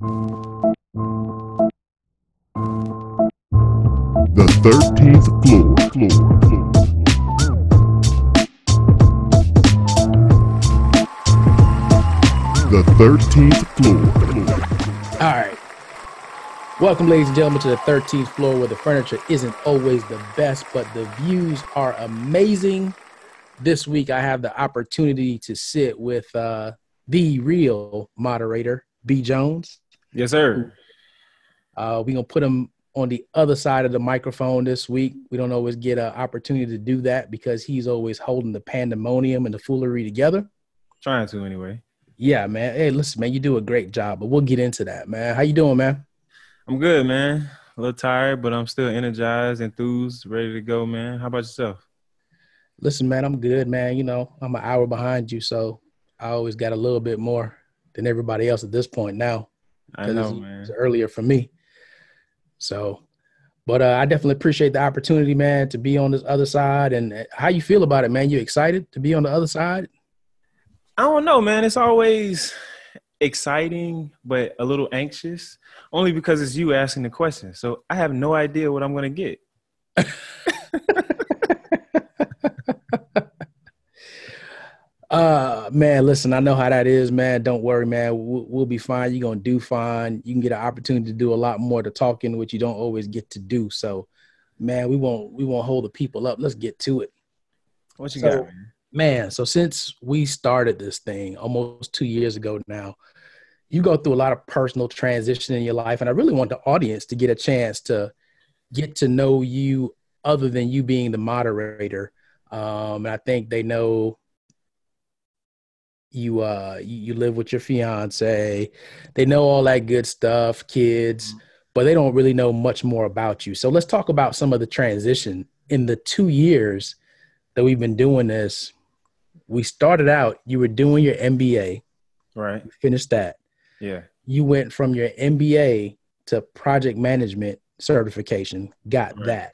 The 13th floor. floor, floor. The 13th floor. All right. Welcome, ladies and gentlemen, to the 13th floor where the furniture isn't always the best, but the views are amazing. This week, I have the opportunity to sit with uh, the real moderator, B. Jones. Yes, sir. Uh, we're going to put him on the other side of the microphone this week. We don't always get an opportunity to do that because he's always holding the pandemonium and the foolery together. Trying to anyway. Yeah, man. Hey, listen, man, you do a great job, but we'll get into that, man. How you doing, man? I'm good, man. A little tired, but I'm still energized, enthused, ready to go, man. How about yourself? Listen, man, I'm good, man. You know, I'm an hour behind you, so I always got a little bit more than everybody else at this point now. I know, it's, man. it's earlier for me. So, but uh, I definitely appreciate the opportunity, man, to be on this other side. And uh, how you feel about it, man? You excited to be on the other side? I don't know, man. It's always exciting, but a little anxious, only because it's you asking the question. So I have no idea what I'm gonna get. Uh, man, listen, I know how that is, man. Don't worry, man. We'll, we'll be fine. You're gonna do fine. You can get an opportunity to do a lot more to talking, which you don't always get to do. So, man, we won't we won't hold the people up. Let's get to it. What you So- got, man? Man, so since we started this thing almost two years ago now, you go through a lot of personal transition in your life. And I really want the audience to get a chance to get to know you other than you being the moderator. Um, and I think they know you uh you, live with your fiance, they know all that good stuff, kids, but they don't really know much more about you. So let's talk about some of the transition in the two years that we've been doing this. We started out, you were doing your MBA, Right. you finished that. Yeah. You went from your MBA to project management certification, got Right. that.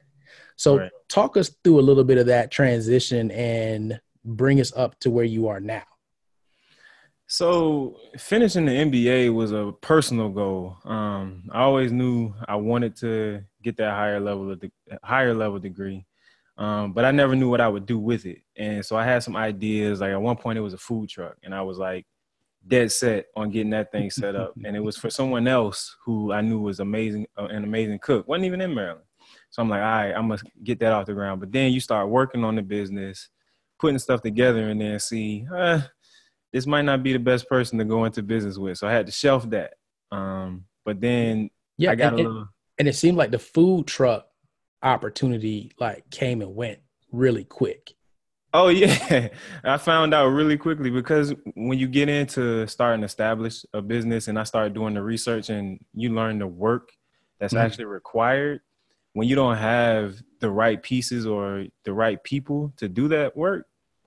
So Right. talk us through a little bit of that transition and bring us up to where you are now. So finishing the MBA was a personal goal. Um, I always knew I wanted to get that higher level of the higher level degree, um, but I never knew what I would do with it. And so I had some ideas. Like at one point, it was a food truck, and I was like dead set on getting that thing set up. and it was for someone else who I knew was amazing, uh, an amazing cook. wasn't even in Maryland. So I'm like, all right, I must get that off the ground. But then you start working on the business, putting stuff together, and then see, uh, this might not be the best person to go into business with. So I had to shelf that. Um, but then Yeah, I got and, a and- little. and it seemed like the food truck opportunity like came and went really quick. Oh yeah, I found out really quickly because when you get into starting to establish a business, and I started doing the research, and you learn the work that's Mhm. actually required. When you don't have the right pieces or the right people to do that work,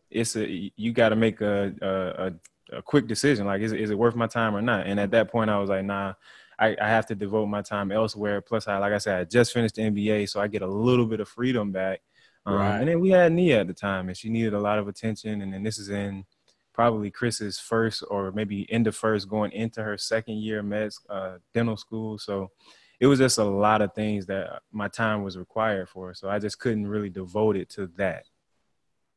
it's a you got to make a, a a a quick decision. Like, is it, is it worth my time or not? And at that point, I was like, nah. I, I have to devote my time elsewhere. Plus, I like I said, I just finished the MBA, so I get a little bit of freedom back. Um, Right. And then we had Nia at the time, and she needed a lot of attention. And then this is in probably Chris's first or maybe end of first, going into her second year med uh, dental school. So it was just a lot of things that my time was required for. So I just couldn't really devote it to that.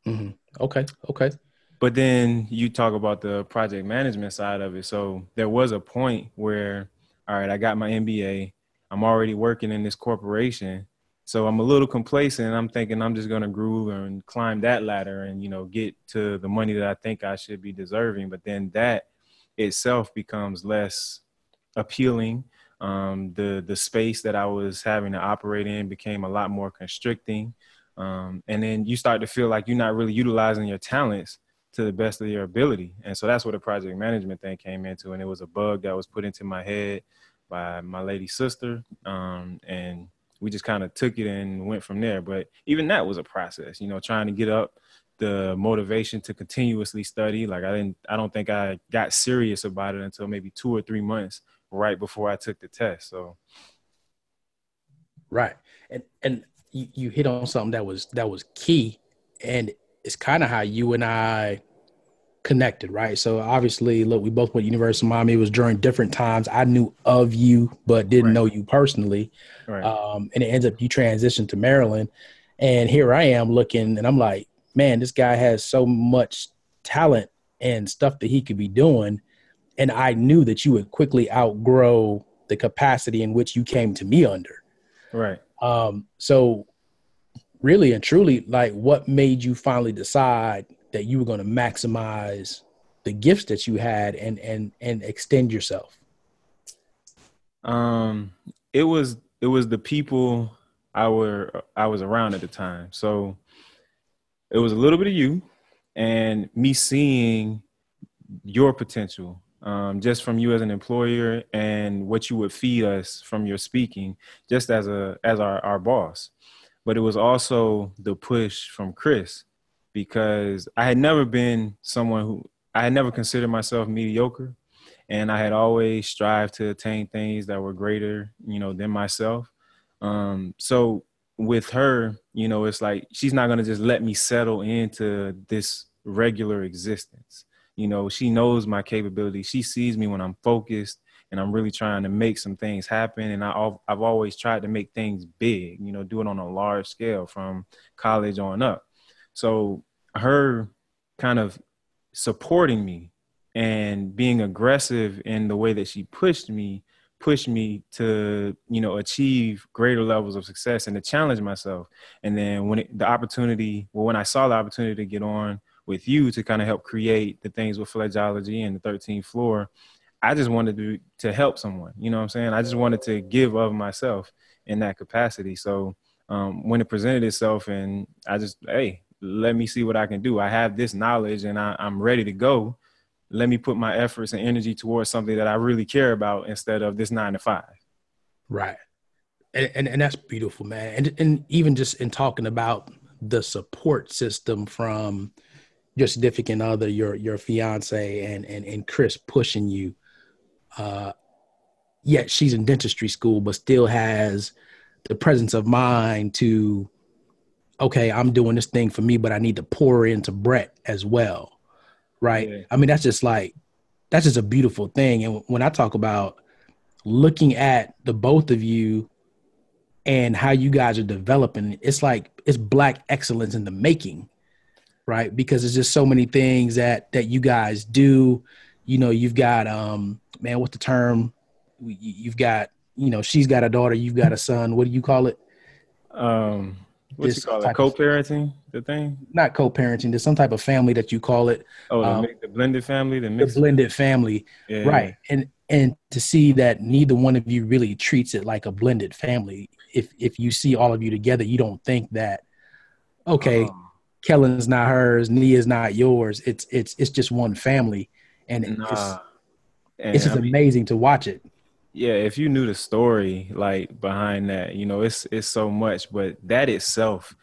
Mhm. Okay, okay. But then you talk about the project management side of it. So there was a point where, all right, I got my MBA. I'm already working in this corporation. So I'm a little complacent. I'm thinking I'm just going to groove and climb that ladder and, you know, get to the money that I think I should be deserving. But then that itself becomes less appealing. Um, the the space that I was having to operate in became a lot more constricting. Um, and then you start to feel like you're not really utilizing your talents to the best of your ability. And so that's where the project management thing came into. And it was a bug that was put into my head by my lady sister. Um, and we just kind of took it and went from there. But even that was a process, you know, trying to get up the motivation to continuously study. Like I didn't, I don't think I got serious about it until maybe two or three months right before I took the test. So Right. And and you, you hit on something that was that was key and it's kind of how you and I connected, right? So obviously, look, we both went to University of Miami. It was during different times. I knew of you, but didn't Right. know you personally. Right. Um, and it ends up you transitioned to Maryland, and here I am looking, and I'm like, man, this guy has so much talent and stuff that he could be doing, and I knew that you would quickly outgrow the capacity in which you came to me under. right. Um, so really and truly, like what made you finally decide that you were going to maximize the gifts that you had and and and extend yourself? Um, it was it was the people I were I was around at the time. So it was a little bit of you and me seeing your potential um, just from you as an employer and what you would feed us from your speaking just as a as our, our boss. But it was also the push from chris because i had never been someone who i had never considered myself mediocre and i had always strived to attain things that were greater you know than myself. Um, so with her you know it's like she's not going to just let me settle into this regular existence you know she knows my capabilities she sees me when i'm focused and i'm really trying to make some things happen. And I, i've always tried to make things big you know do it on a large scale from college on up. So her kind of supporting me and being aggressive in the way that she pushed me pushed me to you know achieve greater levels of success and to challenge myself. And then when it, the opportunity well when i saw the opportunity to get on with you to kind of help create the things with fledgeology and the 13th floor. I just wanted to to help someone you know what i'm saying? I just wanted to give of myself in that capacity. So um, when it presented itself and i just hey let me see what i can do. I have this knowledge and I, i'm ready to go. Let me put my efforts and energy towards something that i really care about instead of this nine to five. Right. And, and and that's beautiful, man. And and even just in talking about the support system from your significant other, your your fiance, and and and Chris pushing you. Uh, yet she's in dentistry school, but still has the presence of mind to, okay, I'm doing this thing for me, but I need to pour into Brett as well, right? Yeah. I mean, that's just like that's just a beautiful thing. And when I talk about looking at the both of you and how you guys are developing it's like it's black excellence in the making right? Because there's just so many things that that you guys do. You know you've got um man what's the term? You- you've got you know she's got a daughter you've got a son. What do you call it? Um what you call it? co-parenting the thing? Not co-parenting there's some type of family that you call it. Oh the, Um, the blended family the the blended family. Yeah, right. and and to see that neither one of you really treats it like a blended family. If if you see all of you together you don't think that okay Oh, kellen's not hers nia's not yours. It's it's it's just one family. And it's nah. And it's just I mean, amazing to watch it. yeah if you knew the story like behind that you know it's it's so much but that itself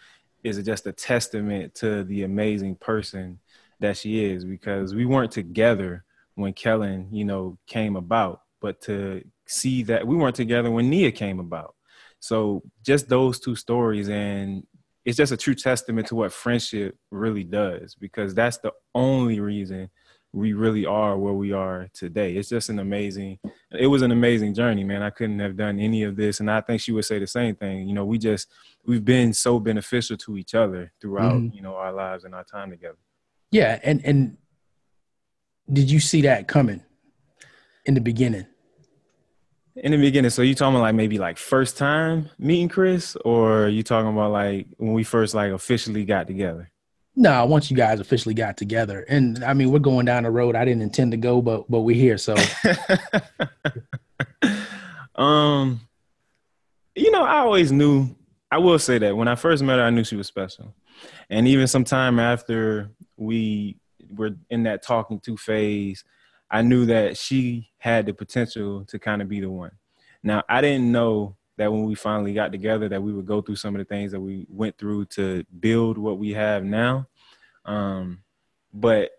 is just a testament to the amazing person that she is because we weren't together when kellen you know came about but to see that we weren't together when nia came about. So just those two stories and it's just a true testament to what friendship really does because that's the only reason we really are where we are today it's just an amazing it was an amazing journey, man. I couldn't have done any of this. And I think she would say the same thing. You know, we just, we've been so beneficial to each other throughout, Mhm. you know, our lives and our time together. yeah and and did you see that coming in the beginning In the beginning, so you talking about like maybe like first time meeting Chris, or you talking about like when we first like officially got together? no once you guys officially got together and i mean we're going down the road i didn't intend to go but but we're here so um, you know, I always knew. I will say that when I first met her, I knew she was special, and even sometime after we were in that talking to phase, I knew that she had the potential to kind of be the one. Now, I didn't know that when we finally got together, that we would go through some of the things that we went through to build what we have now. Um, but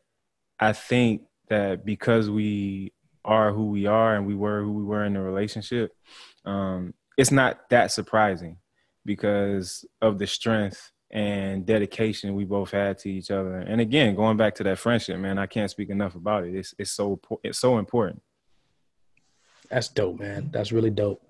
I think that because we are who we are and we were who we were in the relationship, um, it's not that surprising because of the strength and dedication we both had to each other. And again, going back to that friendship, man, I can't speak enough about it. It's it's so it's so important. That's dope, man. That's really dope.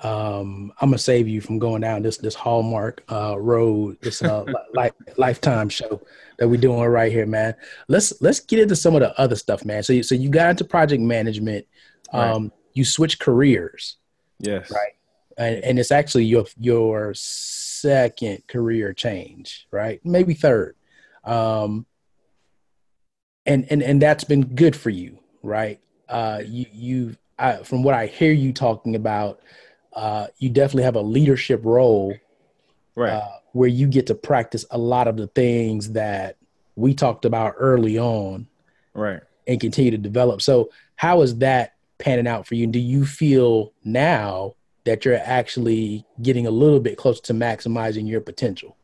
Um, I'm gonna save you from going down this this hallmark uh, road, this uh, li- lifetime show that we're doing right here, man. Let's let's get into some of the other stuff, man. So you, so you got into project management. Um, right. You switched careers. Yes. Right. And, and it's actually your your second career change, right? Maybe third. Um, and and and that's been good for you, right? Uh, you you I, from what I hear you talking about, uh, you definitely have a leadership role, right? Uh, where you get to practice a lot of the things that we talked about early on, right? And continue to develop. So, how is that panning out for you? And Do you feel now that you're actually getting a little bit closer to maximizing your potential?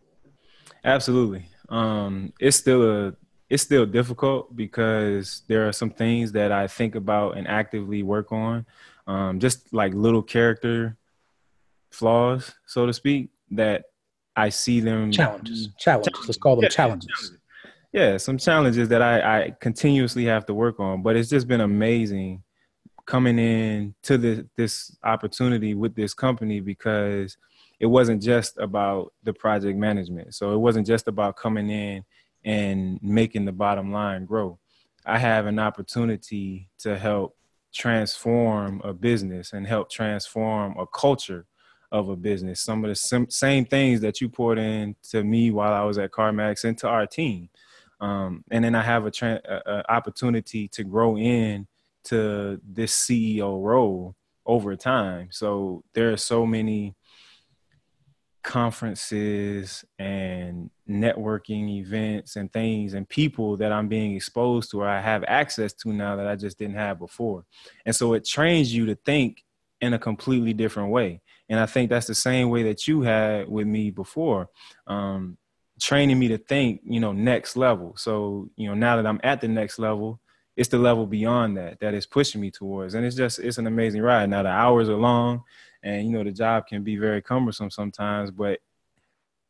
Absolutely. Um, it's still a it's still difficult because there are some things that I think about and actively work on, um, just like little character flaws, so to speak, that I see them challenges. Challenges. Let's call them yeah, challenges. challenges. Yeah, some challenges that I, I continuously have to work on. But it's just been amazing coming in to this this opportunity with this company because it wasn't just about the project management. So it wasn't just about coming in and making the bottom line grow. I have an opportunity to help transform a business and help transform a culture of a business. Some of the sim- same things that you poured into me while I was at CarMax and to our team. Um, and then I have a, tra- a, a opportunity to grow in to this CEO role over time. So there are so many conferences and networking events and things and people that I'm being exposed to or I have access to now that I just didn't have before. And so it trains you to think in a completely different way. And I think that's the same way that you had with me before. Um, training me to think, you know, next level. So, you know, now that I'm at the next level, it's the level beyond that that is pushing me towards. And it's just it's an amazing ride. Now the hours are long and you know the job can be very cumbersome sometimes but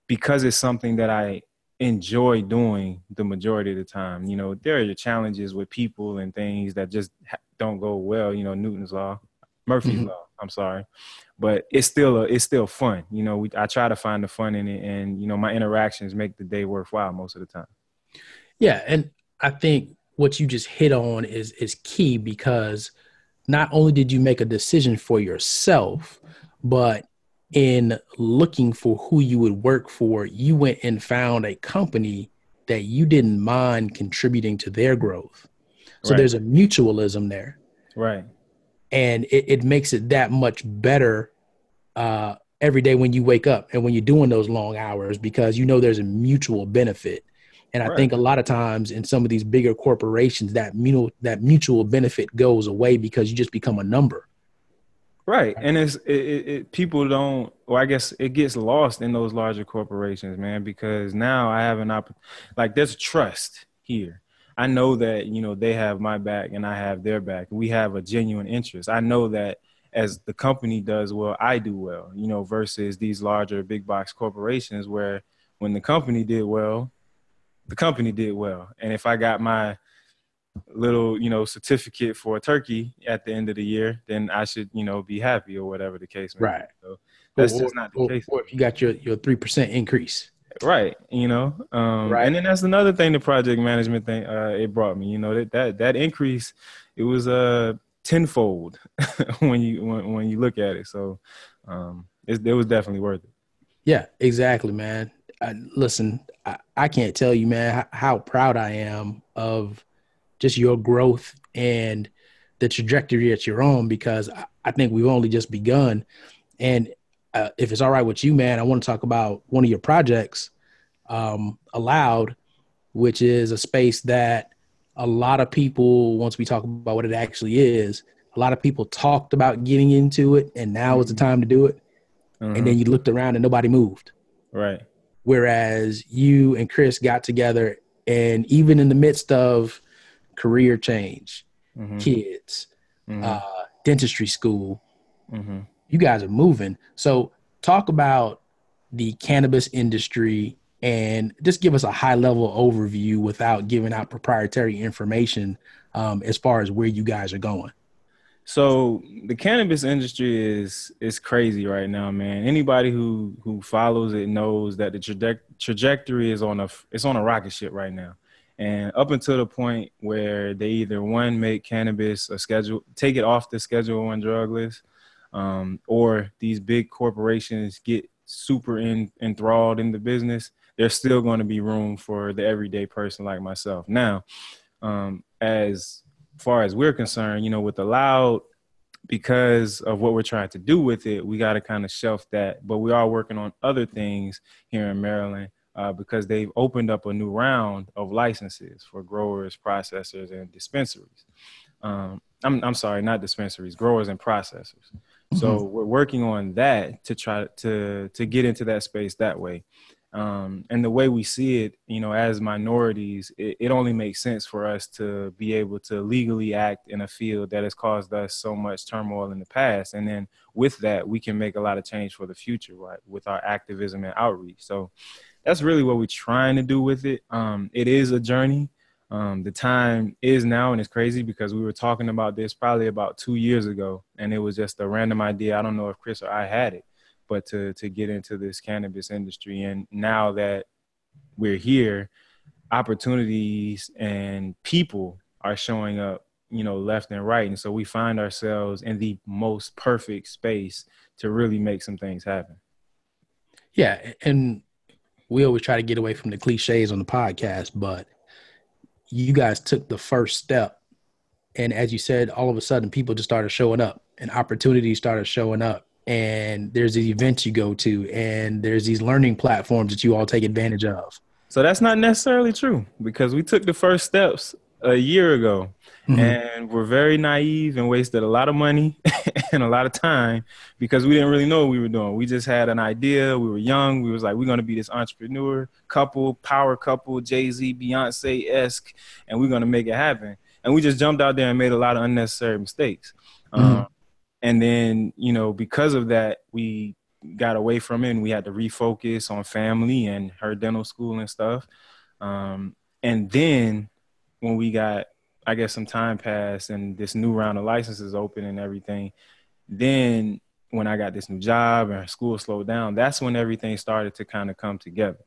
because it's something that i enjoy doing the majority of the time you know there are your challenges with people and things that just don't go well you know newton's law murphy's mm-hmm. law i'm sorry but it's still a, it's still fun you know we, i try to find the fun in it and you know my interactions make the day worthwhile most of the time yeah and i think what you just hit on is is key because not only did you make a decision for yourself, but in looking for who you would work for, you went and found a company that you didn't mind contributing to their growth. So right. there's a mutualism there. Right. And it, it makes it that much better uh, every day when you wake up and when you're doing those long hours because you know there's a mutual benefit. And I right. think a lot of times in some of these bigger corporations, that mutual that mutual benefit goes away because you just become a number. Right, and it's it, it, people don't, Well, I guess it gets lost in those larger corporations, man. Because now I have an opp, like there's trust here. I know that you know they have my back and I have their back. We have a genuine interest. I know that as the company does well, I do well. You know, versus these larger big box corporations where when the company did well, the company did well. And if I got my little, you know, certificate for a turkey at the end of the year, then I should, you know, be happy or whatever the case may right. be. So that's or, just not the or, case. Or if you got your your three percent increase. Right, you know, um, right. and then that's another thing the project management thing uh, it brought me. You know that that that increase, it was a uh, tenfold when you when, when you look at it. So um, it, it was definitely worth it. Yeah, exactly, man. I, listen, I, I, can't tell you, man, how, proud I am of just your growth and the trajectory that you're on because I, think we've only just begun. And uh, if it's all right with you, man, I want to talk about one of your projects, um, Aloud, which is a space that a lot of people, once we talk about what it actually is, a lot of people talked about getting into it, and now mm-hmm. is the mm-hmm. time to do it. And then mm-hmm. you looked around and nobody moved. Right. Whereas you and Chris got together, and even in the midst of career change, mm-hmm. kids, mm-hmm. Uh, dentistry school, mm-hmm. you guys are moving. So, talk about the cannabis industry and just give us a high level overview without giving out proprietary information um, as far as where you guys are going. So the cannabis industry is is crazy right now, man. Anybody who who follows it knows that the traje- trajectory is on a it's on a rocket ship right now. And up until the point where they either one make cannabis a schedule, take it off the Schedule One drug list, um, or these big corporations get super in, enthralled in the business, there's still going to be room for the everyday person like myself. Now, um, as far as we're concerned, you know, with the loud, because of what we're trying to do with it, we got to kind of shelf that. But we are working on other things here in Maryland uh, because they've opened up a new round of licenses for growers, processors, and dispensaries. Um, I'm, I'm sorry, not dispensaries, growers and processors. So mm-hmm. we're working on that to try to to get into that space that way. Um, and the way we see it, you know, as minorities, it, it, only makes sense for us to be able to legally act in a field that has caused us so much turmoil in the past. And then with that, we can make a lot of change for the future, right? With our activism and outreach. So that's really what we're trying to do with it. Um, it is a journey. Um, the time is now, and it's crazy because we were talking about this probably about two years ago, and it was just a random idea. I don't know if Chris or I had it, but to to get into this cannabis industry, and now that we're here, opportunities and people are showing up, you know, left and right, and so we find ourselves in the most perfect space to really make some things happen. Yeah, and we always try to get away from the cliches on the podcast, but you guys took the first step. And as you said, all of a sudden people just started showing up and opportunities started showing up. And there's these events you go to, and there's these learning platforms that you all take advantage of. So that's not necessarily true because we took the first steps a year ago mm-hmm. and we're very naive and wasted a lot of money and a lot of time because we didn't really know what we were doing. We just had an idea. We were young. We was like, we're going to be this entrepreneur couple, power couple, Jay Z, Beyonce esque, and we're going to make it happen. And we just jumped out there and made a lot of unnecessary mistakes. Mm-hmm. Um, and then, you know, because of that, we got away from it and we had to refocus on family and her dental school and stuff. Um, and then when we got I guess some time passed and this new round of licenses open and everything. Then when I got this new job and school slowed down, that's when everything started to kind of come together.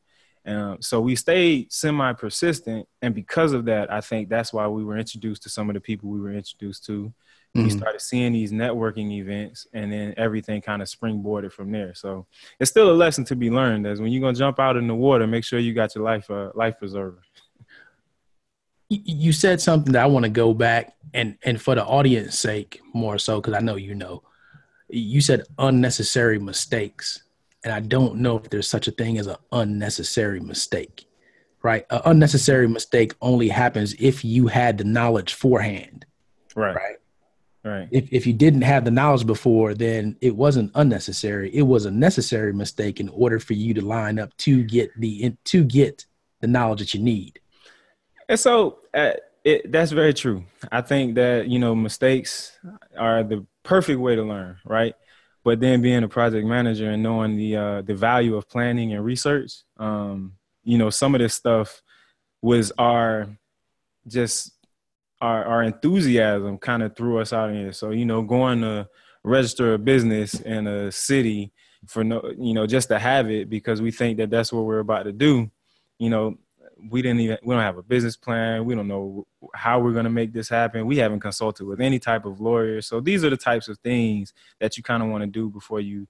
Um, so we stayed semi persistent. And because of that, I think that's why we were introduced to some of the people we were introduced to. Mm-hmm. We started seeing these networking events and then everything kind of springboarded from there. So it's still a lesson to be learned as when you're going to jump out in the water, make sure you got your life, uh, life preserver you said something that I want to go back and and for the audience sake more so because I know you know. You said unnecessary mistakes and I don't know if there's such a thing as an unnecessary mistake right? An unnecessary mistake only happens if you had the knowledge forehand right. right right if, if you didn't have the knowledge before then it wasn't unnecessary it was a necessary mistake in order for you to line up to get the to get the knowledge that you need and so uh, it, that's very true. I think that you know mistakes are the perfect way to learn, right? But then being a project manager and knowing the uh, the value of planning and research, um, you know, some of this stuff was our just our our enthusiasm kind of threw us out here. So you know, going to register a business in a city for no, you know, just to have it because we think that that's what we're about to do. You know, we didn't even we don't have a business plan we don't know how we're going to make this happen we haven't consulted with any type of lawyer so these are the types of things that you kind of want to do before you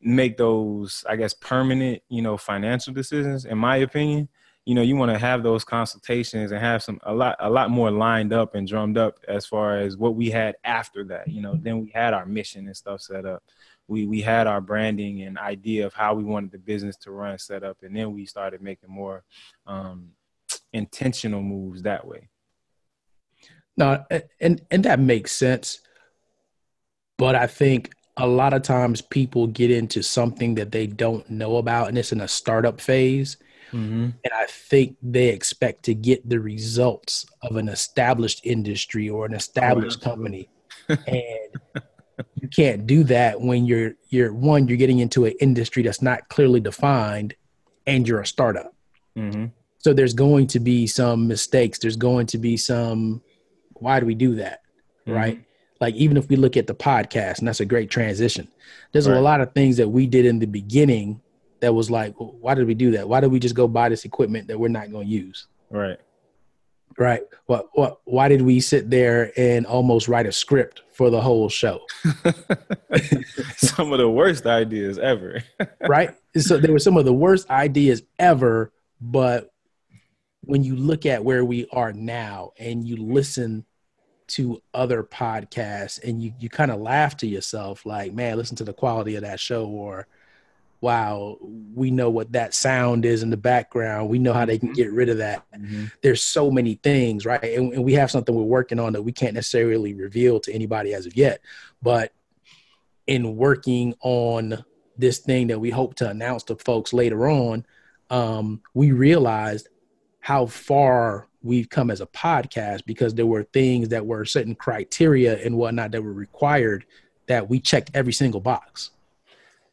make those i guess permanent you know financial decisions in my opinion you know you want to have those consultations and have some a lot a lot more lined up and drummed up as far as what we had after that you know then we had our mission and stuff set up we we had our branding and idea of how we wanted the business to run set up, and then we started making more um, intentional moves that way. No, and and that makes sense, but I think a lot of times people get into something that they don't know about, and it's in a startup phase. Mm-hmm. And I think they expect to get the results of an established industry or an established oh, company. and you can't do that when you're you're one you're getting into an industry that's not clearly defined and you're a startup. Mm-hmm. So there's going to be some mistakes. There's going to be some, why do we do that? Mhm. Right. Like even if we look at the podcast, and that's a great transition, there's Right. a lot of things that we did in the beginning that was like, well, why did we do that? Why did we just go buy this equipment that we're not going to use? Right. Right. What, what, why did we sit there and almost write a script for the whole show? Some of the worst ideas ever. right? So there were some of the worst ideas ever, but when you look at where we are now and you listen to other podcasts and you you kind of laugh to yourself like, man, listen to the quality of that show or wow, we know what that sound is in the background. We know how they can get rid of that. There's so many things, right? And, and we have something we're working on that we can't necessarily reveal to anybody as of yet. But in working on this thing that we hope to announce to folks later on, um, we realized how far we've come as a podcast because there were things that were certain criteria and whatnot that were required that we checked every single box.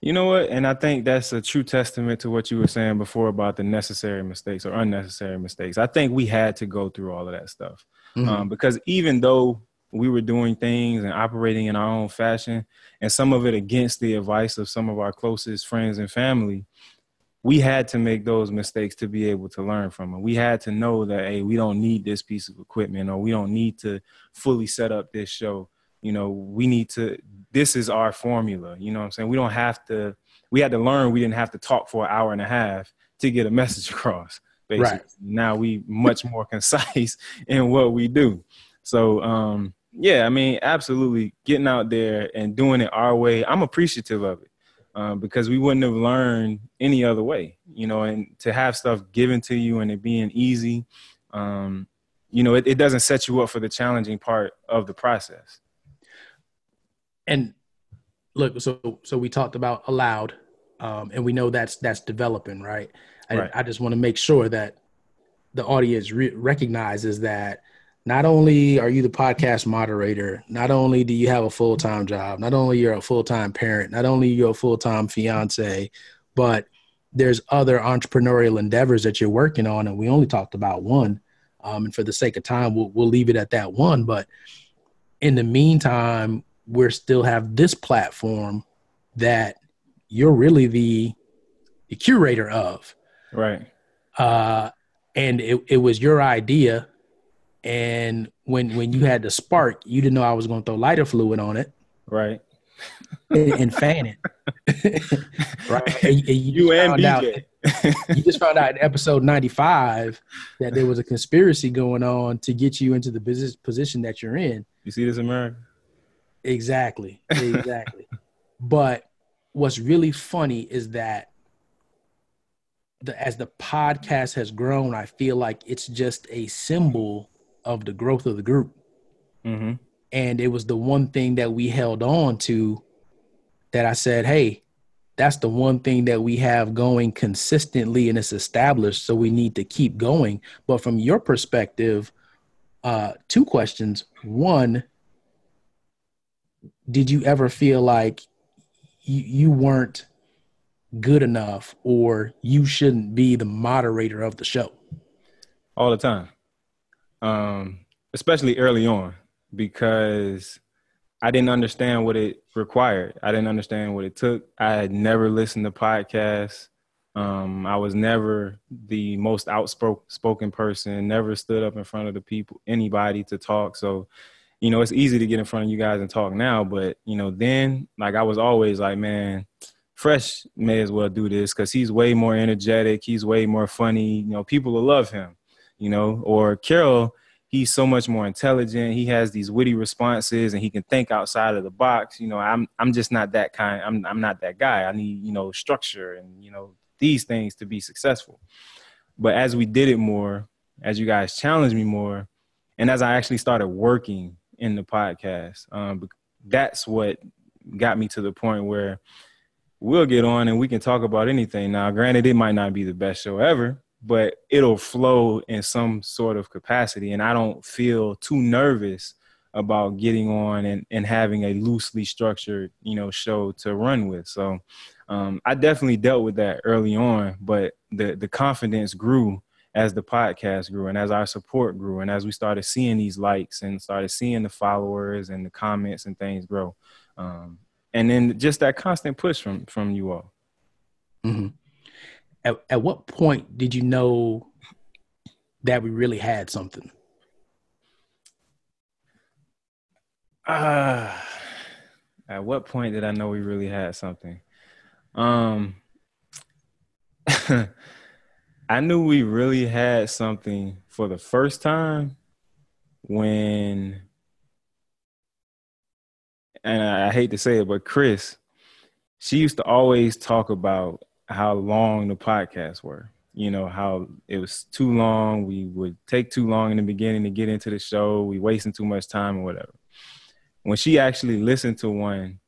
You know what? And I think that's a true testament to what you were saying before about the necessary mistakes or unnecessary mistakes. I think we had to go through all of that stuff Mhm. um, because even though we were doing things and operating in our own fashion, and some of it against the advice of some of our closest friends and family, we had to make those mistakes to be able to learn from them. We had to know that, hey, we don't need this piece of equipment or we don't need to fully set up this show. You know, we need to, this is our formula. You know what I'm saying? We don't have to, we had to learn we didn't have to talk for an hour and a half to get a message across. Basically. Right. Now we much more concise in what we do. So, um, yeah, I mean, absolutely getting out there and doing it our way. I'm appreciative of it um, because we wouldn't have learned any other way, you know, and to have stuff given to you and it being easy, um, you know, it, it doesn't set you up for the challenging part of the process. And look so so we talked about Aloud um and we know that's that's developing right i, Right. I just want to make sure that the audience re- recognizes that not only are you the podcast moderator not only do you have a full-time job not only you're a full-time parent not only you're a full-time fiance but there's other entrepreneurial endeavors that you're working on and we only talked about one um, and for the sake of time we'll, we'll leave it at that one but in the meantime we're still have this platform that you're really the, the curator of Right. uh, and it, it was your idea and when when you had the spark you didn't know i was going to throw lighter fluid on it Right. and, and fan it right and, and you, You just and found out BJ. you just found out in episode 95 that there was a conspiracy going on to get you into the business position that you're in You see this, America? Exactly. Exactly. but what's really funny is that the, as the podcast has grown, I feel like it's just a symbol of the growth of the group. Mm-hmm. And it was the one thing that we held on to that I said, hey, that's the one thing that we have going consistently and it's established. So we need to keep going. But from your perspective, uh, two questions. One, did you ever feel like you, you weren't good enough or you shouldn't be the moderator of the show? all the time. Um, especially early on because i didn't understand what it required. I didn't understand what it took. I had never listened to podcasts. Um, i was never the most outspoken person never stood up in front of the people anybody to talk. So you know it's easy to get in front of you guys and talk now but you know then like i was always like man fresh may as well do this because he's way more energetic he's way more funny you know people will love him you know, or Carol, he's so much more intelligent. He has these witty responses and he can think outside of the box. You know, I'm I'm just not that kind. I'm I'm not that guy. I need, you know, structure and, you know, these things to be successful. But as we did it more, as you guys challenged me more, and as I actually started working in the podcast, um, that's what got me to the point where we'll get on and we can talk about anything. Now, granted, it might not be the best show ever, but it'll flow in some sort of capacity. And I don't feel too nervous about getting on and, and having a loosely structured, you know, show to run with. So um, I definitely dealt with that early on, but the the confidence grew as the podcast grew and as our support grew and as we started seeing these likes and started seeing the followers and the comments and things grow. Um, and then just that constant push from from you all. Mm-hmm. At, at what point did you know that we really had something? Uh, at what point did I know we really had something? Um, I knew we really had something for the first time when, and I hate to say it, but Chris, she used to always talk about how long the podcasts were. You know, how it was too long. We would take too long in the beginning to get into the show. We wasting too much time or whatever when she actually listened to one,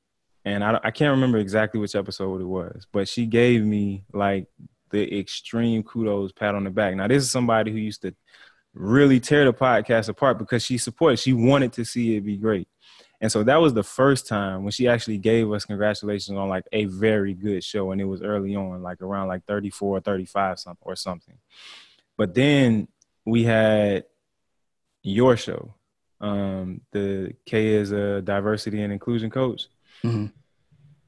and I, I can't remember exactly which episode it was, but she gave me like the extreme kudos pat on the back. Now, this is somebody who used to really tear the podcast apart because she supported, she wanted to see it be great. And so that was the first time when she actually gave us congratulations on like a very good show. And it was early on, like around like 34 or 35 something or something. But then we had your show um, the K is a diversity and inclusion coach. Mm-hmm.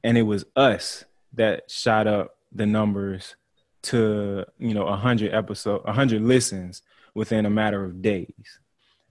And it was us that shot up the numbers to, you know, 100 episode, 100 listens within a matter of days.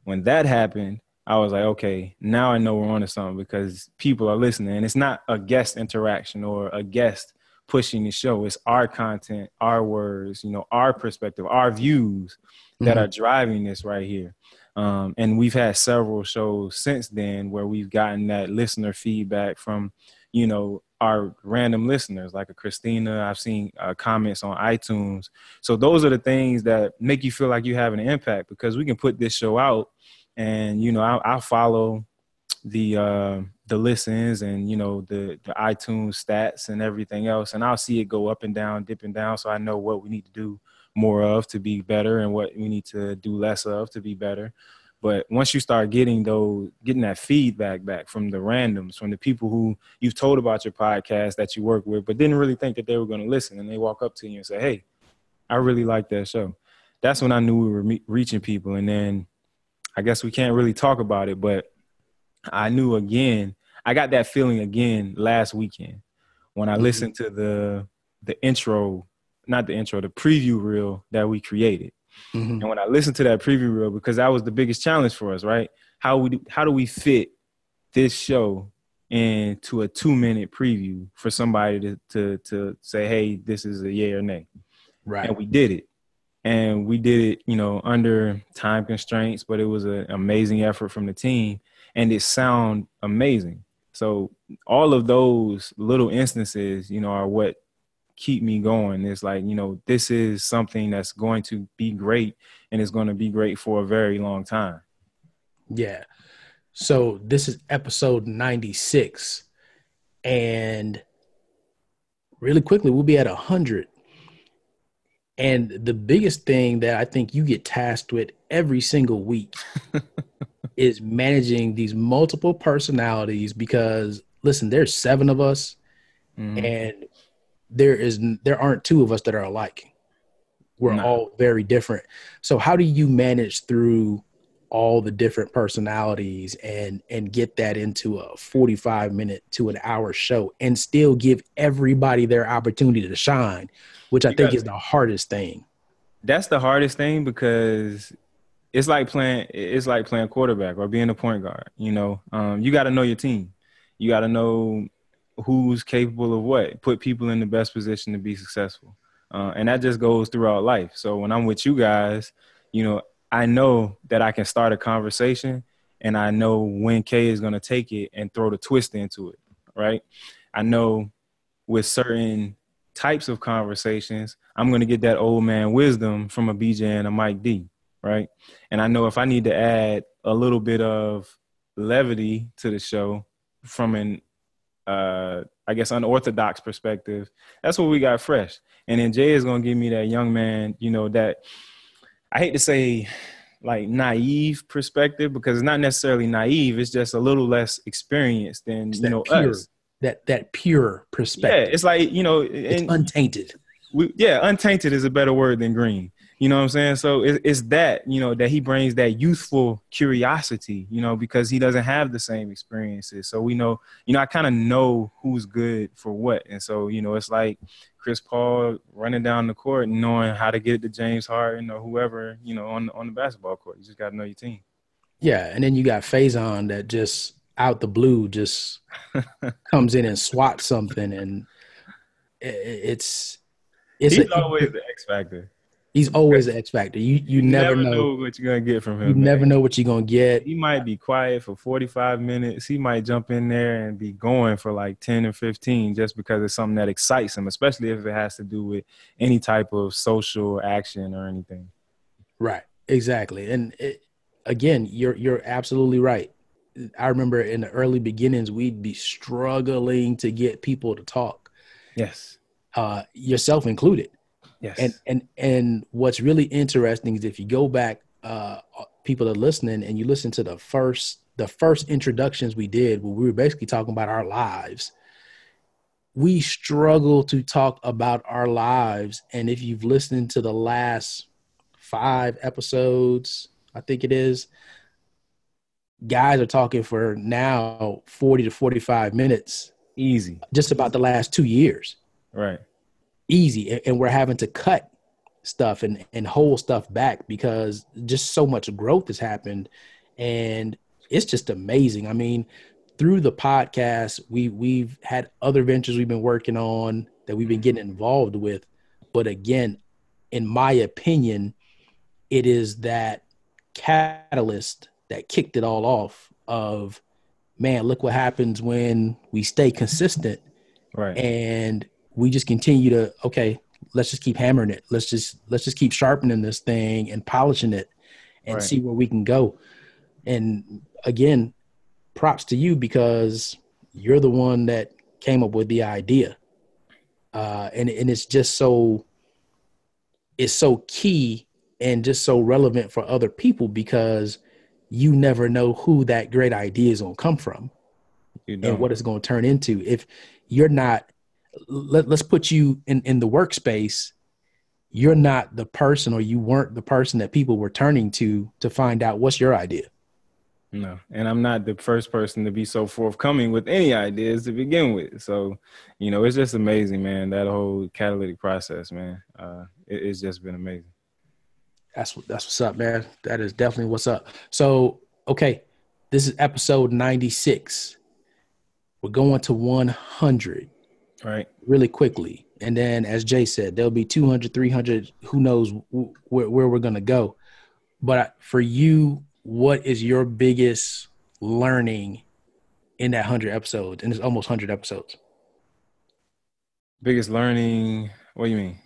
When that happened, I was like, okay, now I know we're onto something because people are listening. And it's not a guest interaction or a guest pushing the show. It's our content, our words, you know, our perspective, our views that mm-hmm. are driving this right here. Um, and we've had several shows since then where we've gotten that listener feedback from, you know, our random listeners like a Christina. I've seen uh, comments on iTunes. So those are the things that make you feel like you have an impact because we can put this show out, and you know, I, I follow the uh, the listens and you know the the iTunes stats and everything else, and I'll see it go up and down, dipping down, so I know what we need to do more of to be better and what we need to do less of to be better. But once you start getting those, getting that feedback back from the randoms, from the people who you've told about your podcast that you work with, but didn't really think that they were going to listen, and they walk up to you and say, "Hey, I really like that show." That's when I knew we were me- reaching people. And then I guess we can't really talk about it, but I knew again. I got that feeling again last weekend when I mm-hmm. listened to the the intro not the intro, the preview reel that we created. Mm-hmm. And when I listened to that preview reel, because that was the biggest challenge for us, right? How we do, how do we fit this show into a two minute preview for somebody to to to say, hey, this is a yay or nay. Right. And we did it. And we did it, you know, under time constraints, but it was an amazing effort from the team and it sound amazing. So all of those little instances, you know, are what keep me going. It's like, you know, this is something that's going to be great and it's going to be great for a very long time. Yeah. So this is episode 96 and really quickly we'll be at 100. And the biggest thing that I think you get tasked with every single week is managing these multiple personalities because listen, there's 7 of us mm-hmm. and there is there aren't two of us that are alike. We're no. all very different. So how do you manage through all the different personalities and and get that into a 45 minute to an hour show and still give everybody their opportunity to shine, which I you think gotta, is the hardest thing. That's the hardest thing because it's like playing it's like playing quarterback or being a point guard, you know. Um, you got to know your team. You got to know who's capable of what, put people in the best position to be successful. Uh, and that just goes throughout life. So when I'm with you guys, you know, I know that I can start a conversation and I know when Kay is going to take it and throw the twist into it, right? I know with certain types of conversations, I'm going to get that old man wisdom from a BJ and a Mike D, right? And I know if I need to add a little bit of levity to the show from an uh, I guess unorthodox perspective, that's what we got fresh. And then Jay is gonna give me that young man, you know, that I hate to say like naive perspective because it's not necessarily naive. It's just a little less experienced than It's you know pure, us. that that pure perspective. Yeah, it's like you know, it's untainted. we, yeah, untainted is a better word than green. You know what I'm saying? So it, it's that you know that he brings that youthful curiosity. You know because he doesn't have the same experiences. So we know, you know, I kind of know who's good for what, and so you know, it's like Chris Paul running down the court and knowing how to get to James Harden or whoever you know on on the basketball court. You just got to know your team. Yeah, and then you got Faison that just out the blue just comes in and swats something, and it's it's He's a- always the X factor. He's always an X factor. You you You never, know, what you're gonna get from him. you man. never know what you're gonna get. he might be quiet for 45 minutes. He might jump in there and be going for like 10 or 15 just because it's something that excites him, especially if it has to do with any type of social action or anything. Right, exactly. And it, again, you're you're absolutely right. I remember in the early beginnings, we'd be struggling to get people to talk, Yes. uh, yourself included. Yes. And and and what's really interesting is if you go back, uh, people are listening, and you listen to the first the first introductions we did, where we were basically talking about our lives. We struggle to talk about our lives, and if you've listened to the last five episodes, I think it is, guys are talking for now forty to forty five minutes, Easy. just about the last two years Right. Easy and- we're having to cut stuff and and hold stuff back because just so much growth has happened and it's just amazing i mean through the podcast we we've had other ventures we've been working on that we've been getting involved with but again in my opinion it is that catalyst that kicked it all off of man look what happens when we stay consistent Right. and we just continue to okay let's just keep hammering it. Let's just let's just keep sharpening this thing and polishing it and Right. see where we can go. And again props to you because you're the one that came up with the idea. Uh and and it's just so it's so key and just so relevant for other people because you never know who that great idea is going to come from you and what it's going to turn into. If you're not let, let's put you in in the workspace you're not the person or you weren't the person that people were turning to to find out what's your idea No, and I'm not the first person to be so forthcoming with any ideas to begin with. So, you know, it's just amazing, man. That whole catalytic process, man. Uh, it, it's just been amazing. that's what that's what's up man that is definitely what's up so okay this is episode 96 we're going to 100 Right. really quickly and then as jay said there'll be 200 300 who knows wh- where, where we're going to go but for you what is your biggest learning in that 100 episodes and it's almost 100 episodes Biggest learning. What do you mean?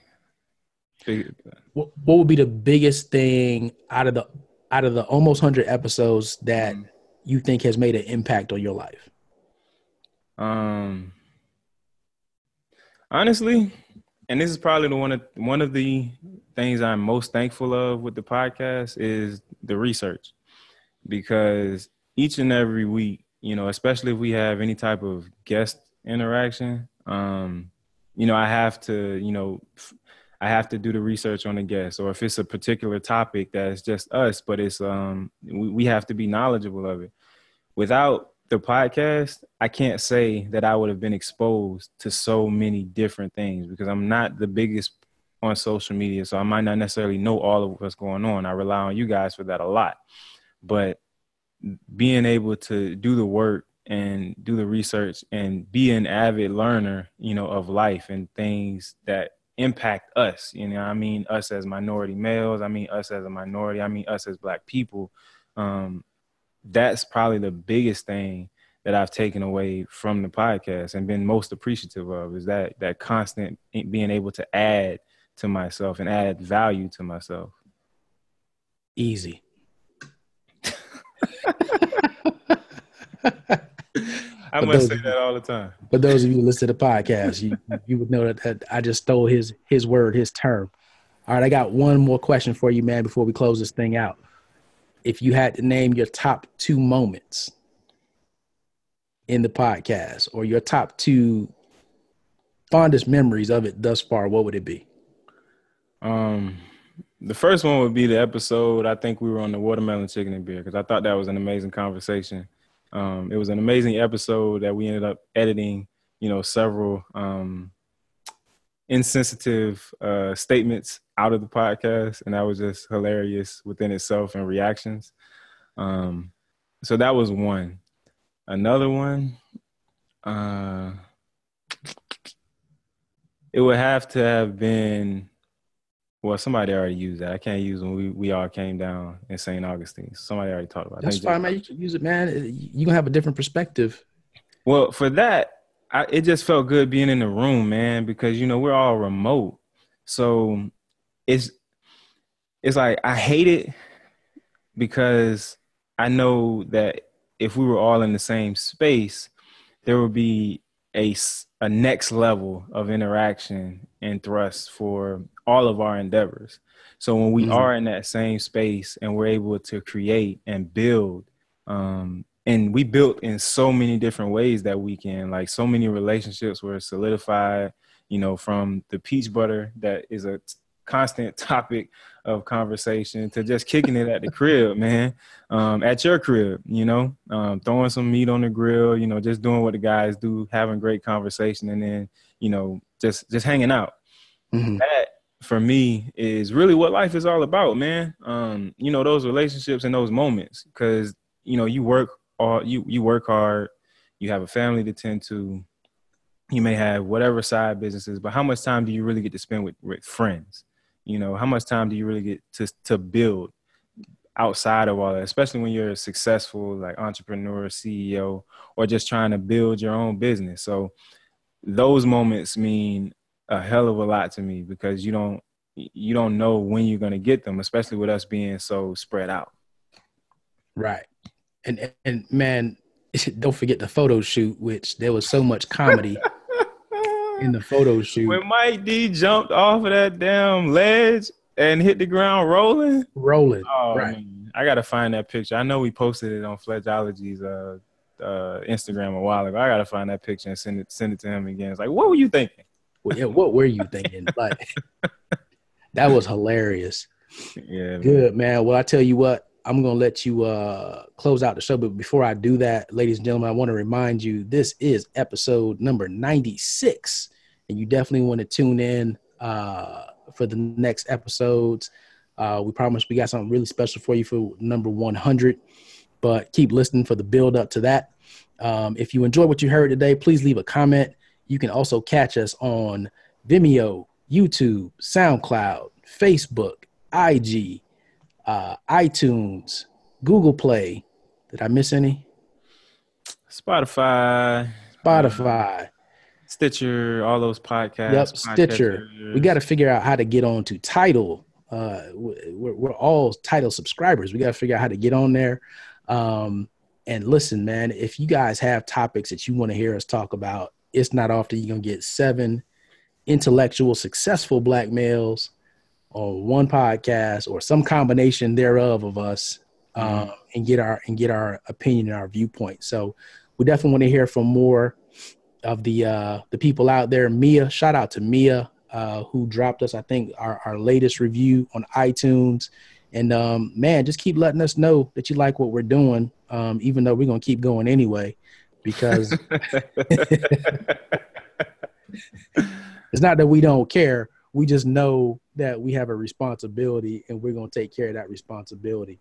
Big, what, what would be the biggest thing out of the out of the almost 100 episodes that Mhm. you think has made an impact on your life Um, honestly, and this is probably the one of one of the things I'm most thankful of with the podcast is the research, because each and every week, you know, especially if we have any type of guest interaction, um, you know, I have to, you know, I have to do the research on the guest, or if it's a particular topic that's just us, but it's um, we, we have to be knowledgeable of it. Without the podcast, I can't say that I would have been exposed to so many different things because I'm not the biggest on social media. So I might not necessarily know all of what's going on. I rely on you guys for that a lot. But being able to do the work and do the research and be an avid learner, you know, of life and things that impact us, you know, I mean us as minority males, I mean us as a minority, I mean us as black people. Um, that's probably the biggest thing that I've taken away from the podcast and been most appreciative of is that that constant being able to add to myself and add value to myself. easy I But must those- say that all the time. But those of you who listen to the podcast, you you would know that, that I just stole his his word, his term. All right, I got one more question for you, man, before we close this thing out. If you had to name your top two moments in the podcast or your top two fondest memories of it thus far, what would it be? Um, the first one would be the episode. I think we were on the watermelon chicken and beer because I thought that was an amazing conversation. Um, it was an amazing episode that we ended up editing. You know, several um, insensitive uh, statements out of the podcast, and that was just hilarious within itself and reactions. Um, so that was one. Another one, uh, it would have to have been. Well, somebody already used that. I can't use when we, we all came down in St. Augustine. Somebody already talked about. I That's fine, man. You can use it, man. You gonna have a different perspective. Well, for that, I, it just felt good being in the room, man, because you know we're all remote, so it's it's like I hate it because I know that if we were all in the same space, there would be a a next level of interaction and thrust for all of our endeavors. So when we Mhm. are in that same space and we're able to create and build, um, and we built in so many different ways that weekend, like so many relationships were solidified, you know, from the peach butter that is a t- constant topic of conversation to just kicking it at the crib, man, um, at your crib, you know, um, throwing some meat on the grill, you know, just doing what the guys do, having great conversation, and then, you know, just just hanging out Mhm. that for me is really what life is all about, man. Um, you know, those relationships and those moments, because you know, you work all you you work hard, you have a family to tend to, you may have whatever side businesses, but how much time do you really get to spend with with friends? You know, how much time do you really get to to build outside of all that, especially when you're a successful like entrepreneur, CEO, or just trying to build your own business. So those moments mean a hell of a lot to me because you don't you don't know when you're going to get them especially with us being so spread out Right. And and man, don't forget the photo shoot, which there was so much comedy in the photo shoot. when mike d jumped off of that damn ledge and hit the ground rolling Rolling. oh right. man, i gotta find that picture i know we posted it on fledgeology's uh uh instagram a while ago i gotta find that picture and send it send it to him again it's like what were you thinking Well, yeah, what were you thinking? Like that was hilarious. yeah man. Good man. Well, I tell you what, I'm gonna let you uh close out the show. But before I do that, ladies and gentlemen, I want to remind you this is episode number 96, and you definitely want to tune in uh for the next episodes. Uh, we promise we got something really special for you for number 100, but keep listening for the build up to that. Um, if you enjoyed what you heard today, please leave a comment. You can also catch us on Vimeo, YouTube, SoundCloud, Facebook, IG, uh, iTunes, Google Play. Did I miss any? spotify Spotify. stitcher all those podcasts Yep, Stitcher. We got to figure out how to get on to Tidal. Uh, we're, we're all Tidal subscribers. We got to figure out how to get on there. Um, and listen, man, if you guys have topics that you want to hear us talk about, it's not often you're gonna get seven intellectual, successful black males on one podcast or some combination thereof of us, um, and get our and get our opinion and our viewpoint. So we definitely want to hear from more of the uh, the people out there. Mia, shout out to Mia uh, who dropped us, I think, our, our latest review on iTunes. And um, man, just keep letting us know that you like what we're doing, um, even though we're gonna keep going anyway, because it's not that we don't care. We just know that we have a responsibility, and we're gonna take care of that responsibility.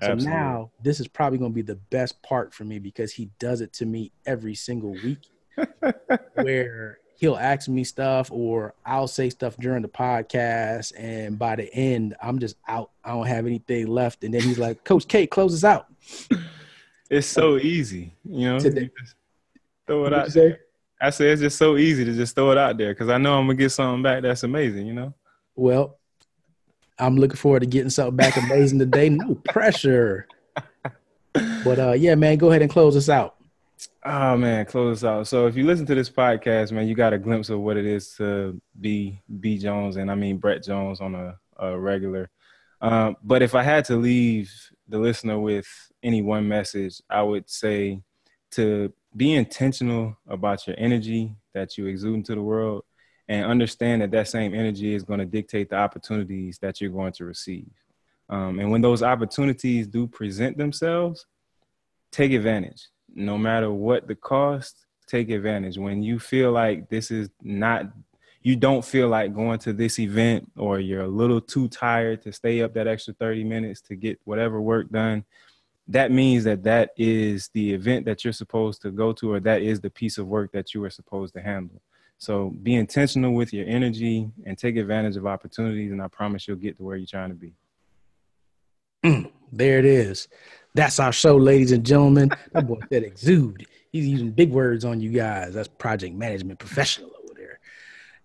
So Absolutely. now this is probably going to be the best part for me because he does it to me every single week where he'll ask me stuff or I'll say stuff during the podcast and by the end I'm just out. I don't have anything left. And then he's like, Coach K, close us out. It's so easy, you know. Today- you throw it out. say? I say it's just so easy to just throw it out there because I know I'm gonna get something back that's amazing, you know. Well, I'm looking forward to getting something back amazing today. No pressure. But uh yeah, man, go ahead and close us out. Oh man, close us out. So if you listen to this podcast, man, you got a glimpse of what it is to be B Jones, and I mean Brett Jones on a, a regular. Um, but if I had to leave the listener with any one message, I would say to be intentional about your energy that you exude into the world and understand that that same energy is going to dictate the opportunities that you're going to receive. Um, and when those opportunities do present themselves, take advantage. No matter what the cost, take advantage. When you feel like this is not, you don't feel like going to this event or you're a little too tired to stay up that extra 30 minutes to get whatever work done, that means that that is the event that you're supposed to go to or that is the piece of work that you are supposed to handle. So be intentional with your energy and take advantage of opportunities, and I promise you'll get to where you're trying to be. Mm, there it is. That's our show, ladies and gentlemen. That boy said exude. He's using big words on you guys. That's project management professional over there.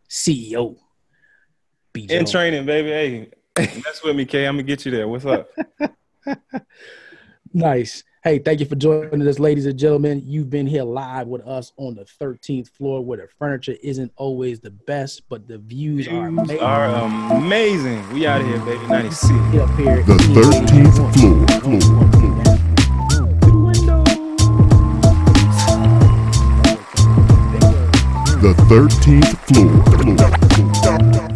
CEO. B. In training, baby. Hey, mess with me, Kay. I'm gonna get you there. What's up? nice. Hey, thank you for joining us, ladies and gentlemen. You've been here live with us on the 13th floor where the furniture isn't always the best, but the views, views are amazing. Are amazing. We out of here, baby. 96. Get up here. The 13th floor. The 13th floor.